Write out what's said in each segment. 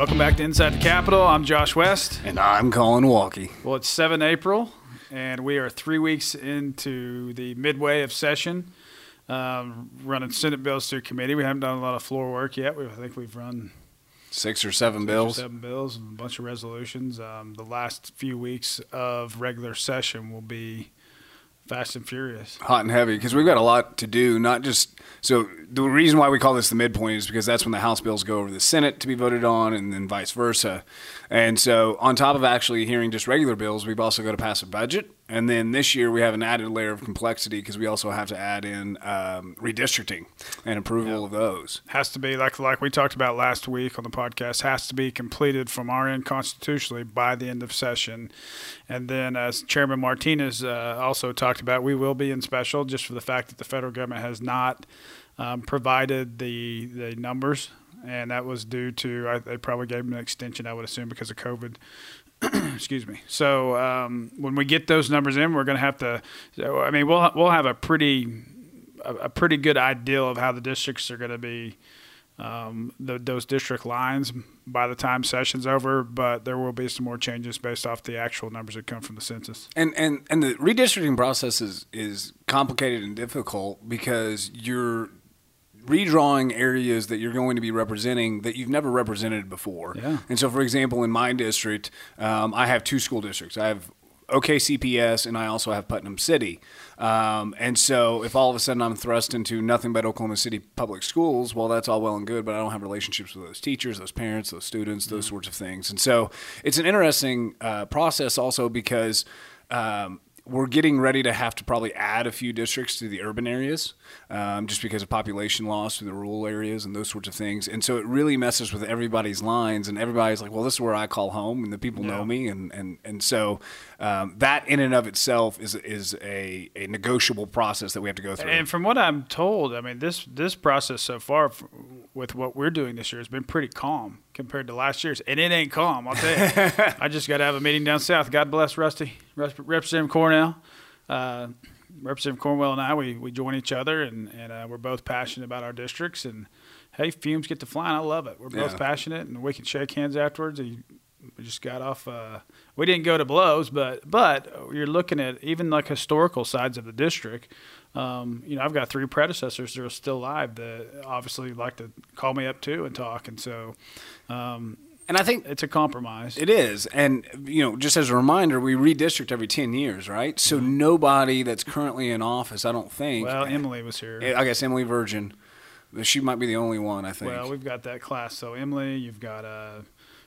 Welcome back to Inside the Capitol. I'm Josh West. And I'm Collin Walke. Well, it's 7 April, and we are three weeks into the midway of session, um, running Senate bills through committee. We haven't done a lot of floor work yet. We, I think we've run six or seven bills, or seven bills, and a bunch of resolutions. Um, the last few weeks of regular session will be fast and furious, hot and heavy, because we've got a lot to do. Not just so the reason why we call this the midpoint is because that's when the House bills go over the Senate to be voted on, and then vice versa. And so, on top of actually hearing just regular bills, we've also got to pass a budget. And then this year, we have an added layer of complexity because we also have to add in um, redistricting and approval of those. Has to be like like we talked about last week on the podcast. Has to be completed from our end constitutionally by the end of session. And then, as Chairman Martinez uh, also talked about, we will be in special just for the fact that the federal government has not um, provided the the numbers and that was due to I, they probably gave him an extension, I would assume, because of COVID. Excuse me. So um, when we get those numbers in, we're going to have to. I mean, we'll we'll have a pretty a, a pretty good idea of how the districts are going to be. Um, the, those district lines by the time session's over, but there will be some more changes based off the actual numbers that come from the census. And and and the redistricting process is is complicated and difficult because you're redrawing areas that you're going to be representing that you've never represented before. Yeah. And so, for example, in my district, um, I have two school districts. I have OKCPS and I also have Putnam City. Um, and so, if all of a sudden I'm thrust into nothing but Oklahoma City public schools, well, that's all well and good, but I don't have relationships with those teachers, those parents, those students, those mm-hmm. sorts of things. And so, it's an interesting uh, process also because. Um, we're getting ready to have to probably add a few districts to the urban areas um, just because of population loss to the rural areas and those sorts of things. And so it really messes with everybody's lines, and everybody's like, well, this is where I call home, and the people yeah. know me. And, and, and so um, that in and of itself is, is a, a negotiable process that we have to go through. And from what I'm told, I mean, this, this process so far with what we're doing this year has been pretty calm compared to last year's. And it ain't calm, I'll tell you. I just got to have a meeting down south. God bless Rusty, Representative Cornell. Uh, Representative Cornwell and I, we, we join each other, and, and uh, we're both passionate about our districts. And hey, fumes get to flying. I love it. We're both yeah. passionate, and we can shake hands afterwards. we just got off. Uh, we didn't go to blows, but but you're looking at even like historical sides of the district. Um, you know, I've got three predecessors that are still alive that obviously like to call me up too and talk, and so. Um, and I think it's a compromise. It is. And, you know, just as a reminder, we redistrict every 10 years, right? So mm-hmm. nobody that's currently in office, I don't think. Well, Emily was here. I guess Emily Virgin. She might be the only one, I think. Well, we've got that class. So, Emily, you've got uh,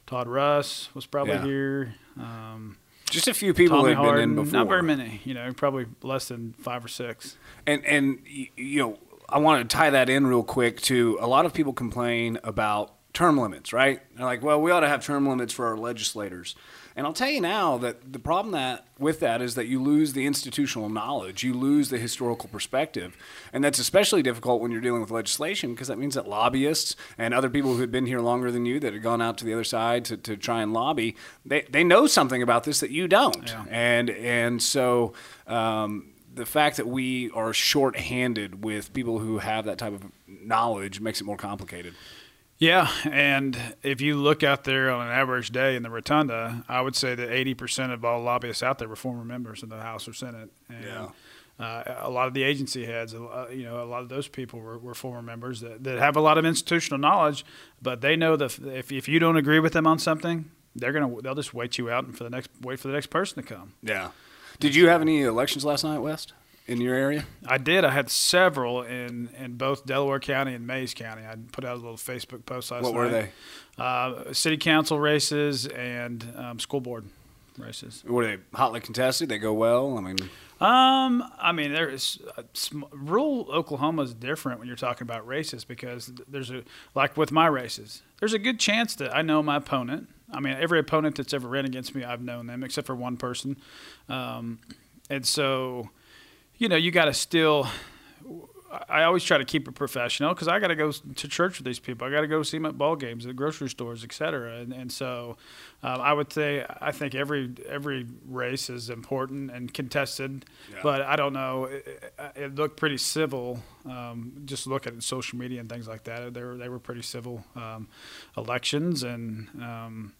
Todd Russ was probably yeah. here. Um, just a few people Tommy have Hardin, been in before. Not very many, you know, probably less than five or six. And, and you know, I want to tie that in real quick to a lot of people complain about term limits, right? They're like, well, we ought to have term limits for our legislators. And I'll tell you now that the problem that with that is that you lose the institutional knowledge, you lose the historical perspective, and that's especially difficult when you're dealing with legislation because that means that lobbyists and other people who had been here longer than you that had gone out to the other side to, to try and lobby, they, they know something about this that you don't, yeah. and and so. Um, the fact that we are short-handed with people who have that type of knowledge makes it more complicated. Yeah, and if you look out there on an average day in the rotunda, I would say that 80% of all lobbyists out there were former members of the House or Senate. And, yeah. Uh, a lot of the agency heads, uh, you know, a lot of those people were, were former members that, that have a lot of institutional knowledge, but they know that if, if you don't agree with them on something, they're gonna they'll just wait you out and for the next wait for the next person to come. Yeah. Did you have any elections last night, West? In your area? I did. I had several in, in both Delaware County and Mayes County. I put out a little Facebook post last what night. What were they? Uh, city council races and um, school board races. Were they hotly contested? They go well. I mean, um, I mean, there's uh, rural Oklahoma is different when you're talking about races because there's a like with my races, there's a good chance that I know my opponent. I mean, every opponent that's ever ran against me, I've known them except for one person, um, and so you know, you got to still. I always try to keep it professional because I got to go to church with these people. I got to go see them at ball games, at grocery stores, et cetera. And, and so um, I would say I think every every race is important and contested, yeah. but I don't know. It, it looked pretty civil. Um, just look at social media and things like that. They were they were pretty civil um, elections and um,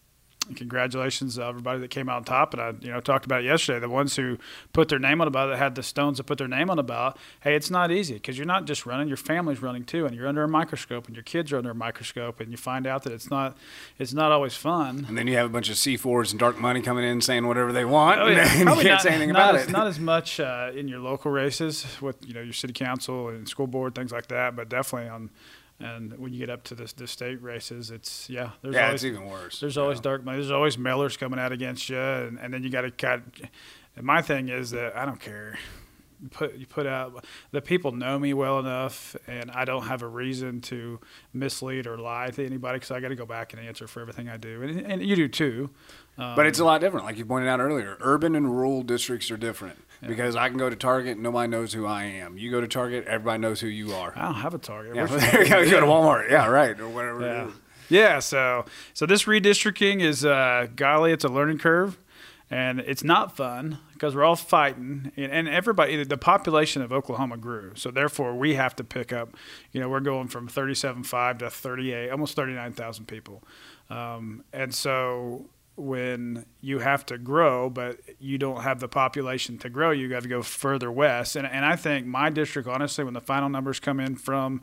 congratulations to everybody that came out on top. And I, you know, talked about it yesterday. The ones who put their name on ballot, that had the stones to put their name on ballot. Hey, it's not easy because you're not just running; your family's running too, and you're under a microscope, and your kids are under a microscope, and you find out that it's not, it's not always fun. And then you have a bunch of C4s and dark money coming in saying whatever they want, oh, yeah. and you can't not, say anything about as, it. Not as much uh, in your local races with you know your city council and school board things like that, but definitely on and when you get up to the, the state races, it's yeah. There's yeah, always, it's even worse. There's always dark money. There's always mailers coming out against you, and, and then you got to cut. And my thing is that I don't care. You put you put out the people know me well enough, and I don't have a reason to mislead or lie to anybody because I got to go back and answer for everything I do, and, and you do too. Um, but it's a lot different, like you pointed out earlier. Urban and rural districts are different yeah. because I can go to Target, nobody knows who I am. You go to Target, everybody knows who you are. I don't have a Target. Yeah, you go. You go to Walmart, yeah, right, or whatever. Yeah. Yeah, so so this redistricting is uh, golly, it's a learning curve, and it's not fun because we're all fighting, and, and, everybody. The population of Oklahoma grew, so therefore we have to pick up. You know, we're going from thirty-seven five to thirty-eight, almost thirty-nine thousand people, um, and so when you have to grow, but you don't have the population to grow, you got to go further west. And, and I think my district, honestly, when the final numbers come in from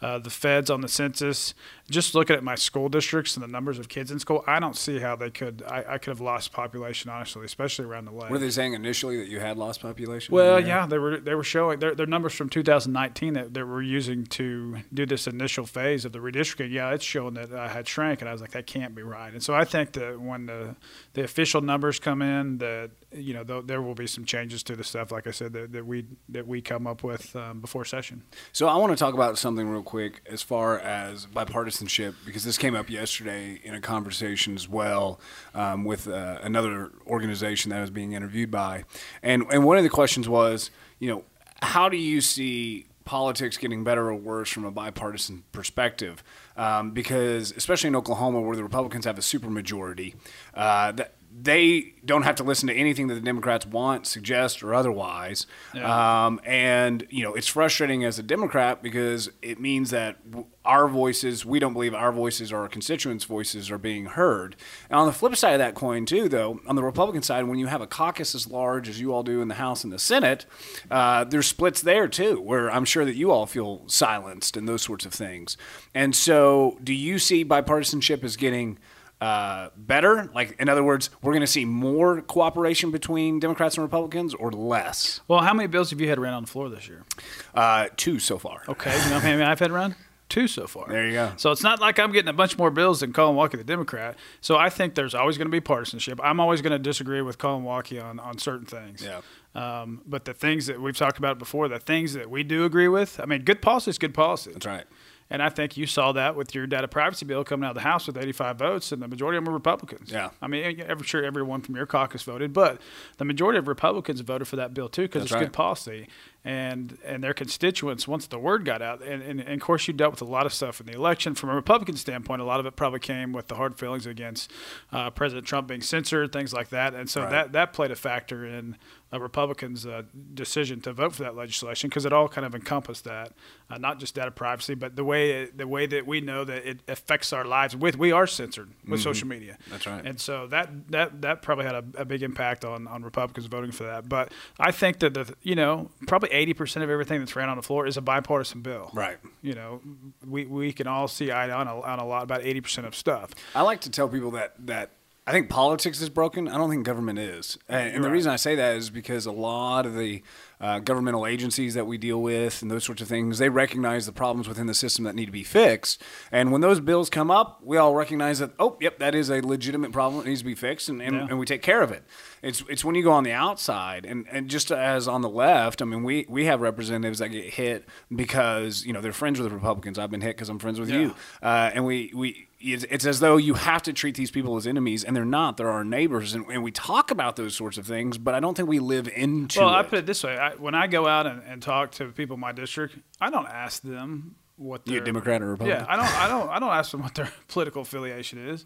uh, the feds on the census, just looking at my school districts and the numbers of kids in school, I don't see how they could. I, I could have lost population, honestly, especially around the lake. Were they saying initially that you had lost population? Well, yeah, they were. They were showing their, their numbers from 2019 that, that we're using to do this initial phase of the redistricting. Yeah, it's showing that I had shrank, and I was like, that can't be right. And so I think that when the the official numbers come in, that you know th- there will be some changes to the stuff, like I said, that, that we that we come up with um, before session. So I want to talk about something real quick as far as bipartisanship, because this came up yesterday in a conversation as well um, with uh, another organization that I was being interviewed by, and and one of the questions was, you know, how do you see politics getting better or worse from a bipartisan perspective? Um, because especially in Oklahoma, where the Republicans have a supermajority, uh, that they don't have to listen to anything that the Democrats want, suggest, or otherwise. Yeah. Um, and you know, it's frustrating as a Democrat because it means that our voices, we don't believe our voices or our constituents' voices are being heard. And on the flip side of that coin, too, though, on the Republican side, when you have a caucus as large as you all do in the House and the Senate, uh, there's splits there too, where I'm sure that you all feel silenced and those sorts of things. And so, do you see bipartisanship as getting uh, better? Like, in other words, we're going to see more cooperation between Democrats and Republicans or less? Well, how many bills have you had around on the floor this year? Uh, two so far. Okay. You know how many I've had around? Two so far. There you go. So it's not like I'm getting a bunch more bills than Collin Walke, the Democrat. So I think there's always going to be partisanship. I'm always going to disagree with Collin Walke on, on certain things. Yeah. Um, but the things that we've talked about before, the things that we do agree with, I mean, good policy is good policy. That's right. And I think you saw that with your data privacy bill coming out of the House with 85 votes, and the majority of them were Republicans. Yeah. I mean, I'm sure everyone from your caucus voted, but the majority of Republicans voted for that bill too because it's right. good policy and and their constituents once the word got out. And, and, and, of course, you dealt with a lot of stuff in the election. From a Republican standpoint, a lot of it probably came with the hard feelings against uh, President Trump being censored, things like that. And so right. that that played a factor in a Republicans' uh, decision to vote for that legislation because it all kind of encompassed that, uh, not just data privacy, but the way it, the way that we know that it affects our lives. With we are censored with mm-hmm. social media. That's right. And so that that that probably had a, a big impact on on Republicans voting for that. But I think that the you know probably eighty percent of everything that's ran on the floor is a bipartisan bill. Right. You know, we, we can all see eye on a, on a lot about eighty percent of stuff. I like to tell people that that I think politics is broken. I don't think government is, and, and the right. reason I say that is because a lot of the uh, governmental agencies that we deal with and those sorts of things, they recognize the problems within the system that need to be fixed. And when those bills come up, we all recognize that, oh, yep, that is a legitimate problem that needs to be fixed, and, and, yeah. and we take care of it. It's, it's when you go on the outside, and, and just as on the left, I mean, we, we have representatives that get hit because, you know, they're friends with the Republicans. I've been hit because I'm friends with yeah. you. Uh, and we, we, it's as though you have to treat these people as enemies, and they're not. They're our neighbors, and, and we talk about those sorts of things, but I don't think we live into. Well, it. I put it this way: I, when I go out and, and talk to people in my district, I don't ask them what their a Democrat or Republican? yeah, I don't, I don't, I don't ask them what their political affiliation is,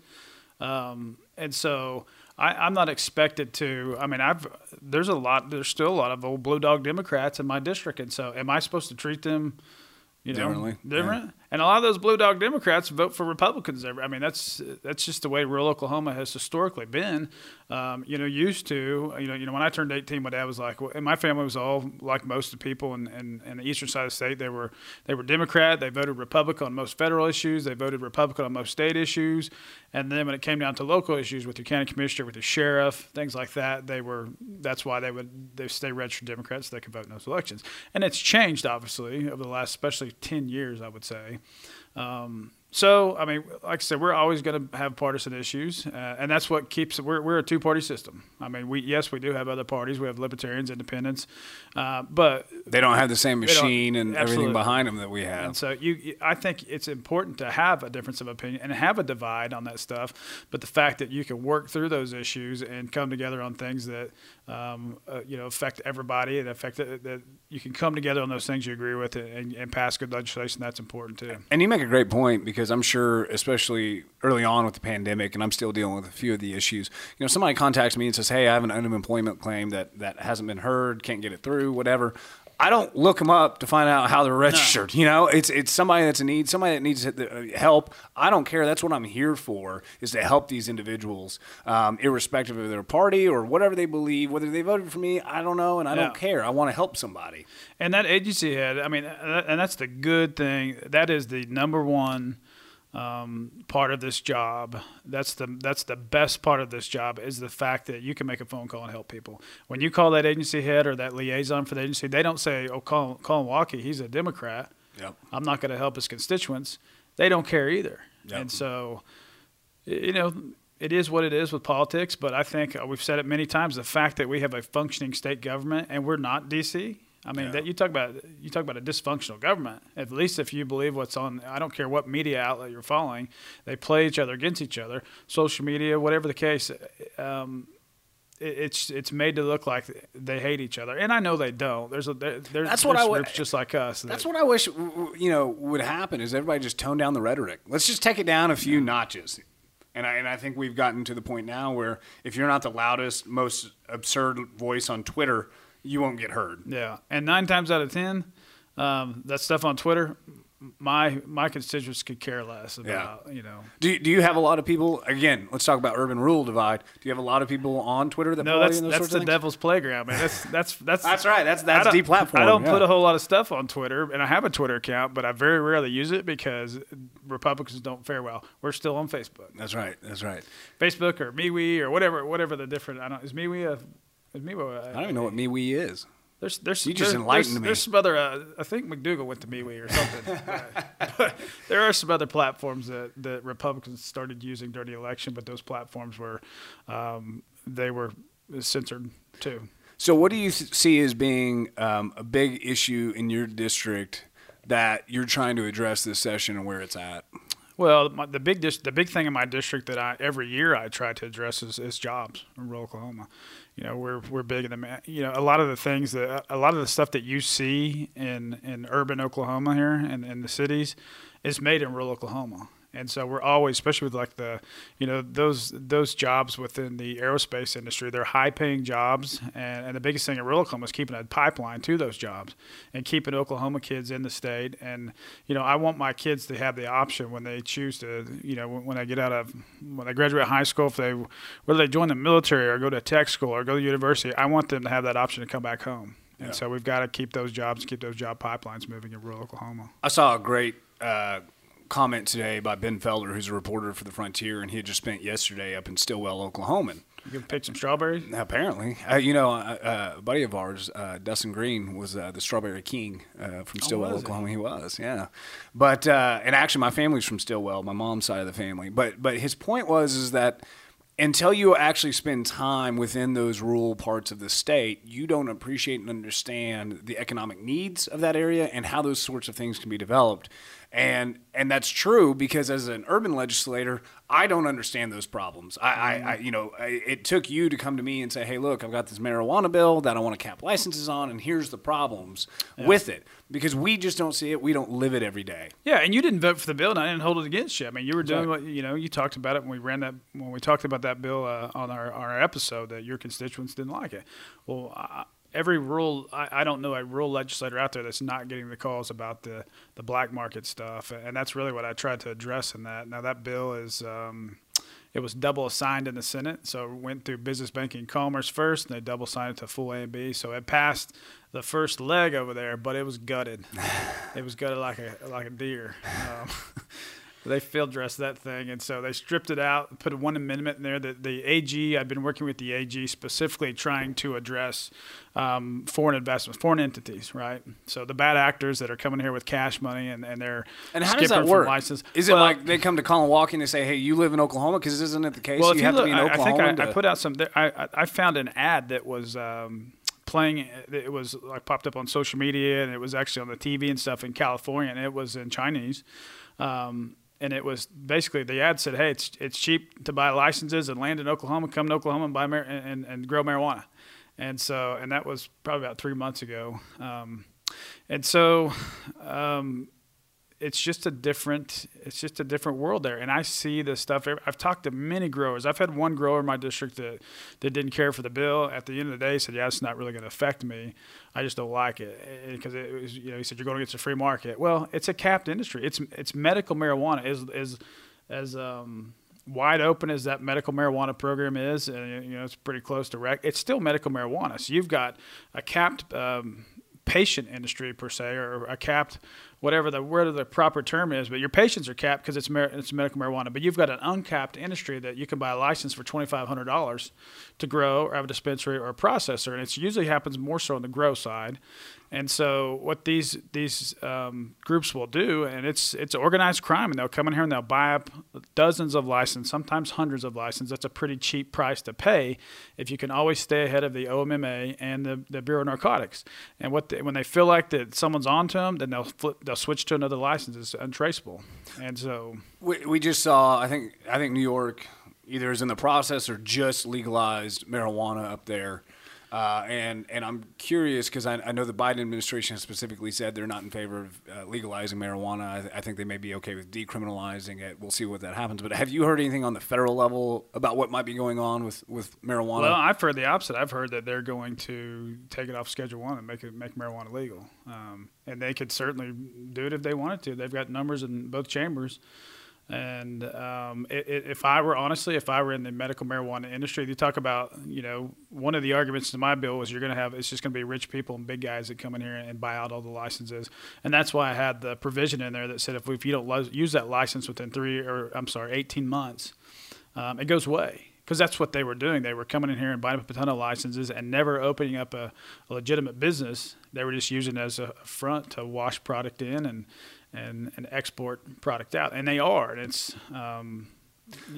um, and so I, I'm not expected to. I mean, I've there's a lot, there's still a lot of old blue dog Democrats in my district, and so am I supposed to treat them? You know, Differently, different, and a lot of those blue dog Democrats vote for Republicans. I mean, that's that's just the way rural Oklahoma has historically been. Um, you know, used to. You know, you know, when I turned 18, my dad was like, well, and my family was all like most of the people in, in, in the eastern side of the state. They were they were Democrat. They voted Republican on most federal issues. They voted Republican on most state issues. And then when it came down to local issues with your county commissioner, with your sheriff, things like that, they were. That's why they would they stay registered Democrats. So they could vote in those elections. And it's changed obviously over the last, especially 10 years, I would say. Um, so, I mean, like I said, we're always going to have partisan issues, uh, and that's what keeps. We're, we're a two-party system. I mean, we yes, we do have other parties. We have libertarians, independents, uh, but They don't have the same machine and everything behind them that we have. and so you- I think it's important to have a difference of opinion and have a divide on that stuff. But the fact that you can work through those issues and come together on things that um, uh, you know affect everybody and affect that, you can come together on those things you agree with and, and pass good legislation. That's important too. And you make a great point because I'm sure, especially early on with the pandemic, and I'm still dealing with a few of the issues. You know, somebody contacts me and says, "Hey, I have an unemployment claim that that hasn't been heard, can't get it through, whatever." I don't look them up to find out how they're registered. You know, it's it's somebody that's in need, somebody that needs uh, help. I don't care. That's what I'm here for, is to help these individuals, um, irrespective of their party or whatever they believe. Whether they voted for me, I don't know, and I Yeah. don't care. I want to help somebody. And that agency head, I mean, uh, and that's the good thing. That is the number one um, part of this job. That's the that's the best part of this job is the fact that you can make a phone call and help people. When you call that agency head or that liaison for the agency, they don't say, "Oh, call Collin Walke, he's a Democrat. Yep. I'm not going to help his constituents." They don't care either. Yep. And so, you know, it is what it is with politics. But I think uh, we've said it many times: the fact that we have a functioning state government and we're not DC. I mean, Yeah. that you talk about you talk about a dysfunctional government. At least if you believe what's on, I don't care what media outlet you're following, they play each other against each other. Social media, whatever the case, um, it, it's it's made to look like they hate each other, and I know they don't. There's a there, there's, That's what there's I groups just like us. That's that- what I wish w- w- you know would happen is everybody just tone down the rhetoric. Let's just take it down a few notches. And I, and I think we've gotten to the point now where if you're not the loudest, most absurd voice on Twitter, you won't get heard. Yeah, and nine times out of ten, um, that stuff on Twitter, my my constituents could care less about. You know, Do you, do you have a lot of people? Again, let's talk about urban rural divide. Do you have a lot of people on Twitter that no, that's those that's sorts the of devil's playground, man. That's that's that's That's right. That's that's don't- deplatforming. I don't yeah. put a whole lot of stuff on Twitter, and I have a Twitter account, but I very rarely use it because Republicans don't fare well. We're still on Facebook, That's right. That's right. Facebook or MeWe or whatever, whatever the different. I don't is MeWe a MeWe a, I don't even know what MeWe is. There's, there's, You just enlightened there's, me. There's some other. Uh, I think McDugle went to MeWe or something. but, but there are some other platforms that, that Republicans started using during the election, but those platforms were, um, they were censored too. So, what do you th- see as being um, a big issue in your district that you're trying to address this session and where it's at? Well, my, the big dis- the big thing in my district that I every year I try to address is, is jobs in rural Oklahoma. You know, we're we're big in the you know a lot of the things that a lot of the stuff that you see in in urban Oklahoma here and in the cities is made in rural Oklahoma. And so we're always, especially with like the, you know, those those jobs within the aerospace industry, they're high paying jobs, and, and the biggest thing in rural Oklahoma is keeping a pipeline to those jobs and keeping Oklahoma kids in the state. And you know, I want my kids to have the option when they choose to, you know, when, when they get out of when they graduate high school, if they whether they join the military or go to tech school or go to university, I want them to have that option to come back home. And Yeah. so we've got to keep those jobs, keep those job pipelines moving in rural Oklahoma. I saw a great uh, comment today by Ben Felder, who's a reporter for the Frontier, and he had just spent yesterday up in Stilwell, Oklahoma. You can pick some strawberries. Apparently, uh, you know, uh, uh, a buddy of ours, uh, Dustin Green, was uh, the Strawberry King uh, from Stilwell, Oh, was he? Oklahoma. He was, yeah. But uh, and actually, my family's from Stilwell, my mom's side of the family. But but his point was is that until you actually spend time within those rural parts of the state, you don't appreciate and understand the economic needs of that area and how those sorts of things can be developed. And and that's true because as an urban legislator, I don't understand those problems. I, I, I you know, I, it took you to come to me and say, "Hey, look, I've got this marijuana bill that I want to cap licenses on, and here's the problems with it." Because we just don't see it, we don't live it every day. Yeah, and you didn't vote for the bill, and I didn't hold it against you. I mean, you were doing what you know. You talked about it when we ran that when we talked about that bill uh, on our our episode that your constituents didn't like it. Well, I, every rural I, I don't know a rural legislator out there that's not getting the calls about the the black market stuff, and that's really what I tried to address in that. Now that bill is. Um, it was double assigned in the Senate, so it went through business banking commerce first, and they double signed it to full A and B. So it passed the first leg over there, but it was gutted. it was gutted like a like a deer. Um, they field dressed that thing, and so they stripped it out, put one amendment in there that the AG. I've been working with the AG specifically trying to address um, foreign investments, foreign entities, right? So the bad actors that are coming here with cash money and, and they're and how does that work? License. Is well, it like they come to Collin Walke and they say, "Hey, you live in Oklahoma"? Because isn't it the case? Well, you, you look, I, I, think I, I, put out some. I, I found an ad that was. Um, playing it was like popped up on social media and it was actually on the TV and stuff in California and it was in Chinese um, and it was basically the ad said, "Hey, it's it's cheap to buy licenses and land in Oklahoma. Come to Oklahoma and buy mar- and, and grow marijuana." And so, and that was probably about three months ago. Um, and so, um, it's just a different it's just a different world there. And i see this stuff i've talked to many growers. I've had one grower in my district that, that didn't care for the bill. At the end of the day said yeah it's not really going to affect me. I just don't like it. Because it was you know he said you're going against a free market. Well it's a capped industry. It's it's medical marijuana is is as um, wide open as that medical marijuana program is and you know it's pretty close to rec it's still medical marijuana. So you've got a capped um, patient industry per se or a capped whatever the word the proper term is, but your patients are capped because it's mar- it's medical marijuana. But you've got an uncapped industry that you can buy a license for twenty five hundred dollars to grow or have a dispensary or a processor, and it usually happens more so on the grow side. And so what these these um, groups will do, and it's it's organized crime, and they'll come in here and they'll buy up dozens of licenses, sometimes hundreds of licenses. That's a pretty cheap price to pay if you can always stay ahead of the OMMA and the, the Bureau of Narcotics. And what they, when they feel like that someone's onto them, then they'll flip, they'll switch to another license. It's untraceable. And so we, we just saw, I think I think New York either is in the process or just legalized marijuana up there. Uh, and and I'm curious because I, I, know the Biden administration specifically said they're not in favor of uh, legalizing marijuana. I, th- I, think they may be okay with decriminalizing it. We'll see what that happens. But have you heard anything on the federal level about what might be going on with, with marijuana? Well, I've heard the opposite. I've heard that they're going to take it off Schedule One and make it make marijuana legal. Um, and they could certainly do it if they wanted to. They've got numbers in both chambers. And um, it, it, if I were honestly, if I were in the medical marijuana industry, you talk about, you know, one of the arguments to my bill was you're going to have it's just going to be rich people and big guys that come in here and buy out all the licenses, and that's why I had the provision in there that said if, if you don't lo- use that license within three or I'm sorry, 18 months, um, it goes away because that's what they were doing. They were coming in here and buying up a ton of licenses and never opening up a, a legitimate business. They were just using it as a front to wash product in and and, and export product out. And they are. And it's um,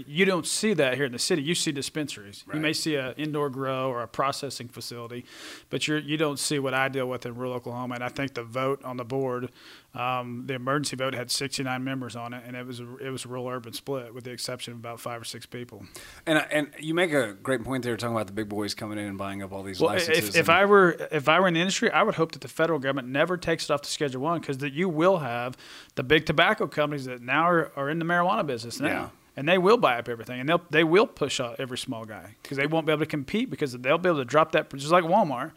you don't see that here in the city. You see dispensaries. Right. You may see an indoor grow or a processing facility, but you're, you don't see what I deal with in rural Oklahoma. And I think the vote on the board, um, the emergency vote had 69 members on it, and it was a, it was a rural urban split with the exception of about five or six people. And and you make a great point there, talking about the big boys coming in and buying up all these well, licenses. If, if I were if I were in the industry, I would hope that the federal government never takes it off to Schedule One because that you will have the big tobacco companies that now are, are in the marijuana business now. Yeah and they will buy up everything, and they'll they will push out every small guy because they won't be able to compete because they'll be able to drop that just like Walmart.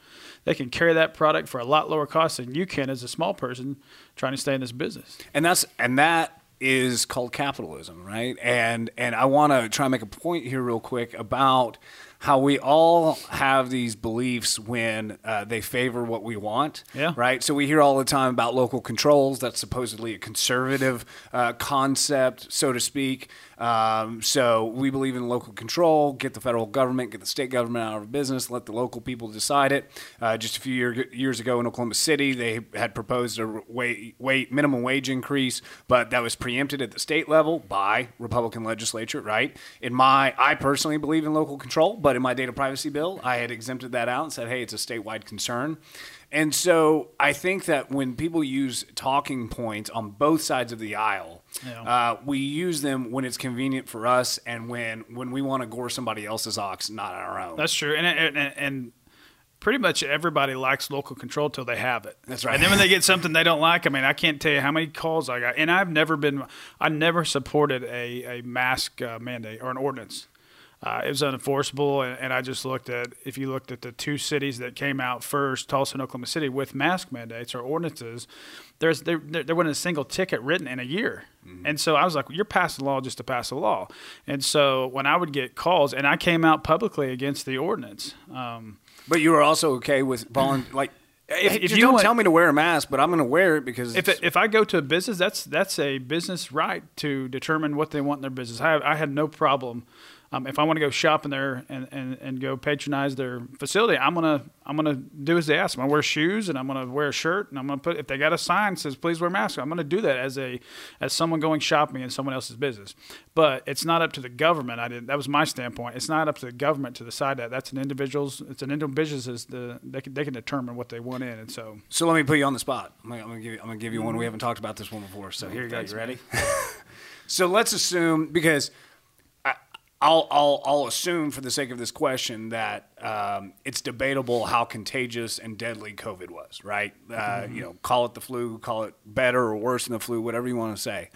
They can carry that product for a lot lower cost than you can as a small person trying to stay in this business. And that's and that is called capitalism, right? And and I want to try and make a point here real quick about how we all have these beliefs when uh, they favor what we want. Yeah. Right. So we hear all the time about local controls. That's supposedly a conservative uh, concept, so to speak. Um, so we believe in local control. Get the federal government, get the state government out of business. Let the local people decide it. Uh, just a few year, years ago in Oklahoma City, they had proposed a wait, wait minimum wage increase, but that was preempted at the state level by Republican legislature. Right. In my, I personally believe in local control, but but in my data privacy bill, I had exempted that out and said, hey, it's a statewide concern. And so I think that when people use talking points on both sides of the aisle, Yeah. uh, we use them when it's convenient for us and when when we want to gore somebody else's ox, not our own. That's true, and and, and pretty much everybody likes local control till they have it. That's right. And then when they get something they don't like, I mean, I can't tell you how many calls I got, and I've never been, I never supported a a mask uh, mandate or an ordinance. Uh, it was unenforceable, and, and I just looked at if you looked at the two cities that came out first, Tulsa and Oklahoma City, with mask mandates or ordinances, there's there there, wasn't a single ticket written in a year, and so I was like, you're passing law just to pass a law, and so when I would get calls, and I came out publicly against the ordinance. Um, but you were also okay with volunteer, like. If- If, you you don't want- tell me to wear a mask, but I'm going to wear it because if if I go to a business, that's that's a business right to determine what they want in their business. I I had no problem. Um, if I want to go shop in there and, and, and go patronize their facility, I'm gonna I'm gonna do as they ask. I'm gonna wear shoes and I'm gonna wear a shirt and I'm gonna put if they got a sign that says please wear mask, I'm gonna do that as a as someone going shopping in someone else's business. But it's not up to the government. I did that was my standpoint. It's not up to the government to decide that. That's an individual's. It's an individual business. The they can they can determine what they want in, and so So let me put you on the spot. I'm gonna, I'm gonna give you, I'm gonna give you one. We haven't talked about this one before. So here you go. You ready? so let's assume because I'll I'll I'll assume for the sake of this question that um, it's debatable how contagious and deadly COVID was. Right? Uh, You know, call it the flu, call it better or worse than the flu, whatever you want to say.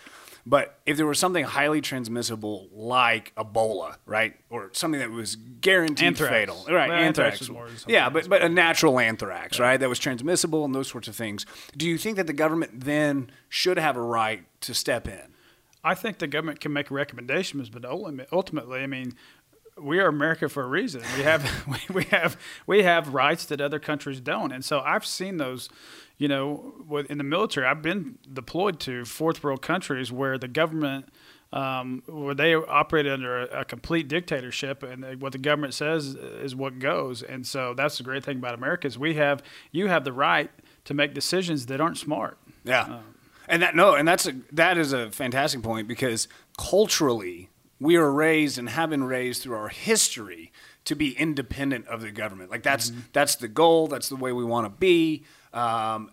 But if there was something highly transmissible like Ebola, right, or something that was guaranteed Anthrax. fatal, right? Well, anthrax anthrax, was more something yeah, but but a natural anthrax, right, that was transmissible and those sorts of things. Do you think that the government then should have a right to step in? I think the government can make recommendations, but ultimately, I mean, we are America for a reason. We have we, we have we have rights that other countries don't, and so I've seen those. You know, in the military, I've been deployed to fourth world countries where the government. Um, where they operate under a, a complete dictatorship, and what the government says is what goes. And so that's the great thing about America is we have you have the right to make decisions that aren't smart. Yeah, and that no, and that's a that is a fantastic point because culturally we are raised and have been raised through our history to be independent of the government. Like that's that's the goal. That's the way we want to be. Um,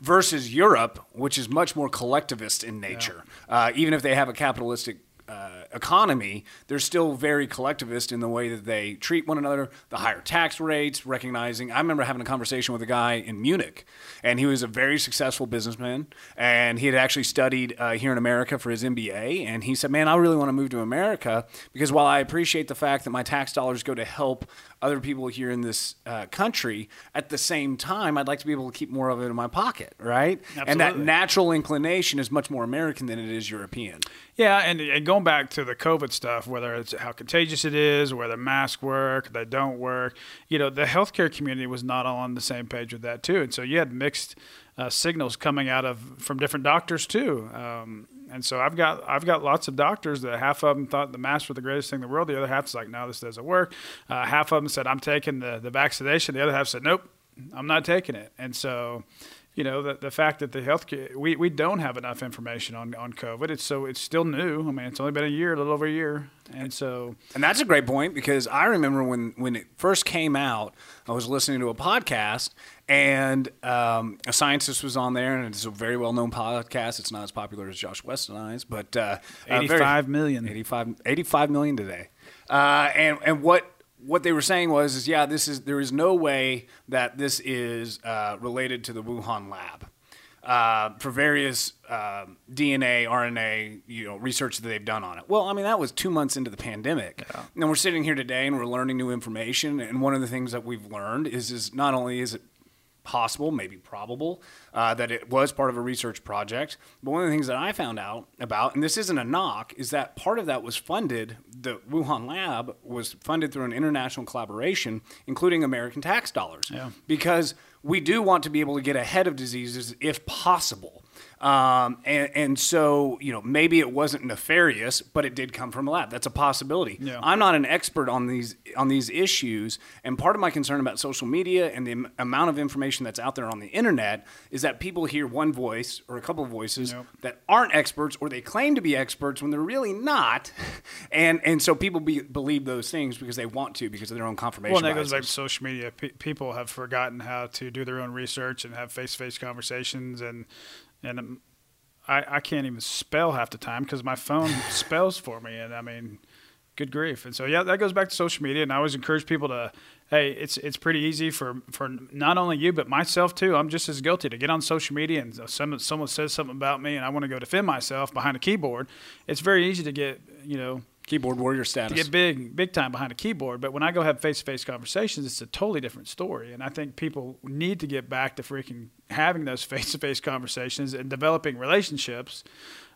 versus Europe, which is much more collectivist in nature. Uh, even if they have a capitalistic uh, economy, they're still very collectivist in the way that they treat one another. The higher tax rates, recognizing. I remember having a conversation with a guy in Munich, and he was a very successful businessman, and he had actually studied uh, here in America for his MBA. And he said, "Man, I really want to move to America because while I appreciate the fact that my tax dollars go to help other people here in this uh, country, at the same time, I'd like to be able to keep more of it in my pocket, right? And that natural inclination is much more American than it is European. Yeah, and, and going back to the COVID stuff, whether it's how contagious it is, whether masks work, they don't work, you know, the healthcare community was not all on the same page with that too, and so you had mixed uh, signals coming out of from different doctors too. Um, and so I've got I've got lots of doctors that half of them thought the masks were the greatest thing in the world. The other half's like, no, this doesn't work. Uh, half of them said I'm taking the the vaccination. The other half said, nope, I'm not taking it. And so you know the, the fact that the healthcare we, we don't have enough information on, on COVID. It's so it's still new. I mean, it's only been a year, a little over a year, and so And that's a great point because I remember when, when it first came out, I was listening to a podcast and um, a scientist was on there, and it's a very well known podcast. It's not as popular as Josh West and I's, but uh, uh, very- 85 million. 85, 85 million today. Uh, and and what what they were saying was is yeah, this is there is no way that this is uh, related to the Wuhan lab. Uh, for various um DNA, RNA, you know, research that they've done on it. Well, I mean, that was two months into the pandemic, and we're sitting here today and we're learning new information. And one of the things that we've learned is, is not only is it possible, maybe probable, uh, that it was part of a research project. But one of the things that I found out about, and this isn't a knock, is that part of that was funded, the Wuhan lab was funded through an international collaboration, including American tax dollars. Yeah. Because we do want to be able to get ahead of diseases if possible. Um, and, and so, you know, maybe it wasn't nefarious, but it did come from a lab. That's a possibility. Yeah. I'm not an expert on these on these issues, and part of my concern about social media and the am- amount of information that's out there on the internet is that people hear one voice or a couple of voices Yep. that aren't experts or they claim to be experts when they're really not, and and so people be, believe those things because they want to because of their own confirmation. Well, and that goes back to social media. Pe people have forgotten how to do their own research and have face-to-face conversations, and and um, I, I can't even spell half the time because my phone spells for me, and I mean, good grief. And so yeah, that goes back to social media, and I always encourage people to. Hey, it's it's pretty easy for, for not only you but myself too. I'm just as guilty to get on social media and someone someone says something about me and I want to go defend myself behind a keyboard. It's very easy to get you know keyboard warrior to status. get big big time behind a keyboard but when i go have face-to-face conversations it's a totally different story and i think people need to get back to freaking having those face-to-face conversations and developing relationships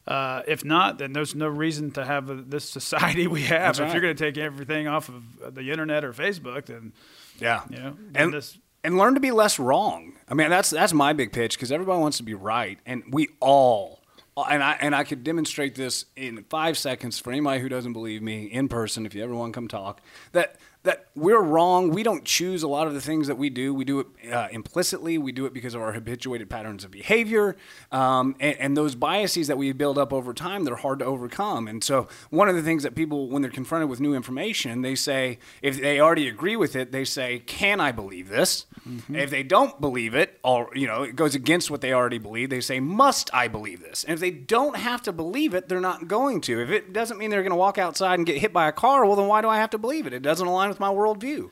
uh, if not then there's no reason to have uh, this society we have That's if you're going to take everything off of the internet or facebook then Yeah. you know and this and learn to be less wrong. I mean, that's that's my big pitch because everybody wants to be right, and we all. And I and I could demonstrate this in five seconds for anybody who doesn't believe me in person. If you ever want to come talk, that that we're wrong. We don't choose a lot of the things that we do. We do it uh, implicitly. We do it because of our habituated patterns of behavior, um, and, and those biases that we build up over time. They're hard to overcome. And so, one of the things that people, when they're confronted with new information, they say, if they already agree with it, they say, "Can I believe this?" If they don't believe it, or you know, it goes against what they already believe, they say, "Must I believe this?" And if they don't have to believe it, they're not going to. If it doesn't mean they're going to walk outside and get hit by a car, well, then why do I have to believe it? It doesn't align with my worldview.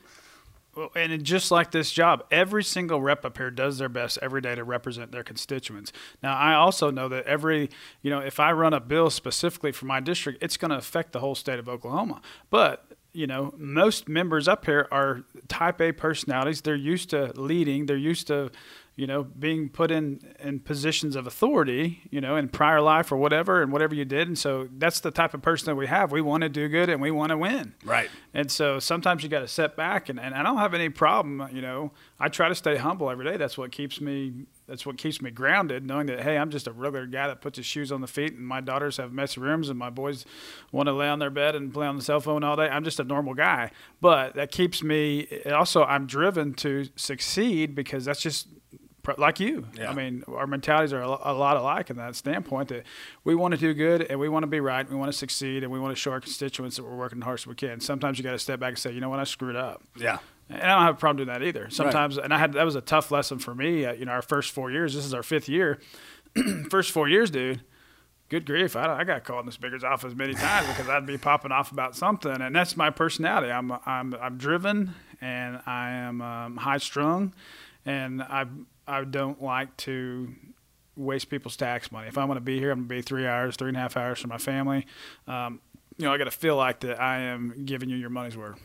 Well, and just like this job, every single rep up here does their best every day to represent their constituents. Now, I also know that every, you know, if I run a bill specifically for my district, it's going to affect the whole state of Oklahoma. But you know, most members up here are type A personalities. They're used to leading. They're used to, you know, being put in, in positions of authority, you know, in prior life or whatever, and whatever you did. And so that's the type of person that we have. We want to do good and we want to win. Right. And so sometimes you got to set back, and, and I don't have any problem. You know, I try to stay humble every day. That's what keeps me. That's what keeps me grounded, knowing that hey, I'm just a regular guy that puts his shoes on the feet, and my daughters have messy rooms, and my boys want to lay on their bed and play on the cell phone all day. I'm just a normal guy, but that keeps me. Also, I'm driven to succeed because that's just like you. Yeah. I mean, our mentalities are a lot alike in that standpoint that we want to do good and we want to be right, And we want to succeed, and we want to show our constituents that we're working hard as we can. Sometimes you got to step back and say, you know what, I screwed up. Yeah. And I don't have a problem doing that either. Sometimes, and I had that was a tough lesson for me. Uh, you know, our first four years. This is our fifth year. first four years, dude. Good grief! I, I got called in the speaker's office many times because I'd be popping off about something, and that's my personality. I'm I'm I'm driven, and I am um, high strung, and I I don't like to waste people's tax money. If I'm going to be here, I'm going to be three hours, three and a half hours for my family. Um, you know, I got to feel like that I am giving you your money's worth.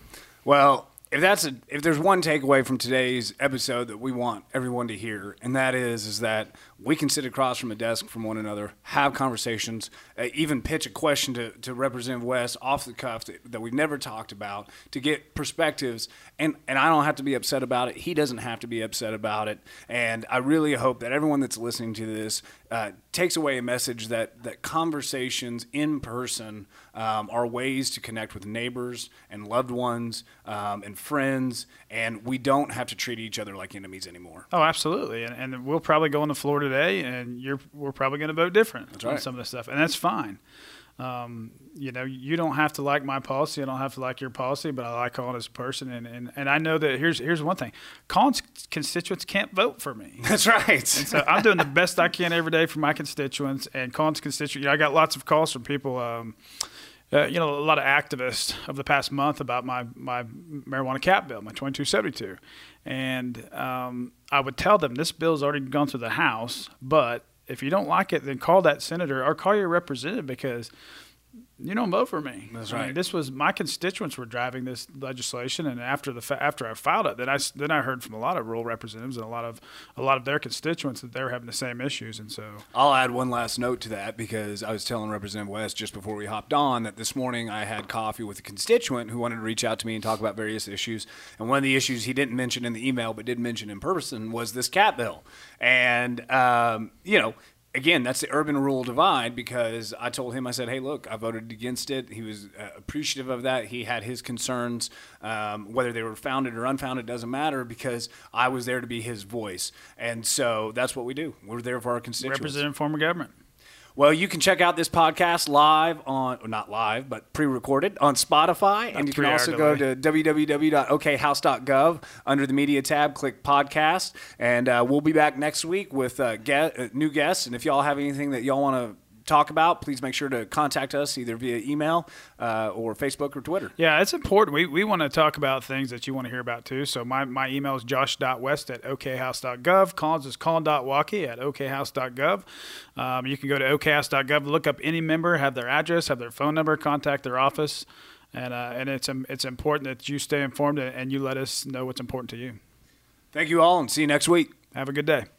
Well, if that's a, if there's one takeaway from today's episode that we want everyone to hear, and that is is that we can sit across from a desk from one another, have conversations, uh, even pitch a question to, to Representative West off the cuff that, that we've never talked about to get perspectives, and and I don't have to be upset about it. He doesn't have to be upset about it, and I really hope that everyone that's listening to this uh, takes away a message that that conversations in person um, are ways to connect with neighbors and loved ones um, and friends, and we don't have to treat each other like enemies anymore. Oh, absolutely, and, and we'll probably go on the floor today, and you're we're probably going to vote different on right. some of this stuff, and that's fine. Um, you know, you don't have to like my policy, I don't have to like your policy, but I like Collin as a person, and, and, and I know that here's here's one thing: Collin's constituents can't vote for me. That's right. And So I'm doing the best I can every day for my constituents and Collin's constituents. You know, I got lots of calls from people. Um, uh, you know, a lot of activists of the past month about my, my marijuana cap bill, my 2272. And um, I would tell them this bill's already gone through the House, but if you don't like it, then call that senator or call your representative because you don't vote for me. That's I mean, right. this was my constituents were driving this legislation, and after the fa- after I filed it, then I then I heard from a lot of rural representatives and a lot of a lot of their constituents that they were having the same issues, and so I'll add one last note to that because I was telling Representative West just before we hopped on that this morning I had coffee with a constituent who wanted to reach out to me and talk about various issues. And one of the issues he didn't mention in the email but did mention in person was this cat bill. And, um, you know, again, that's the urban rural divide because I told him, I said, hey, look, I voted against it. He was uh, appreciative of that. He had his concerns, um, whether they were founded or unfounded, doesn't matter because I was there to be his voice. And so that's what we do. We're there for our constituents. Representing former government. Well, you can check out this podcast live on, not live, but pre recorded on Spotify. and you can also go to www.okhouse.gov under the media tab, click podcast. And uh, we'll be back next week with uh, get, uh, new guests. And if y'all have anything that y'all want to talk about, please make sure to contact us either via email uh, or Facebook or Twitter. Yeah, it's important. We, we want to talk about things that you want to hear about too. So my, my email is josh.west at okhouse.gov. Collins is collin.walke at okhouse.gov. Um, you can go to okhouse.gov, look up any member, have their address, have their phone number, contact their office. And, uh, and it's, um, it's important that you stay informed and you let us know what's important to you. Thank you all and see you next week. Have a good day.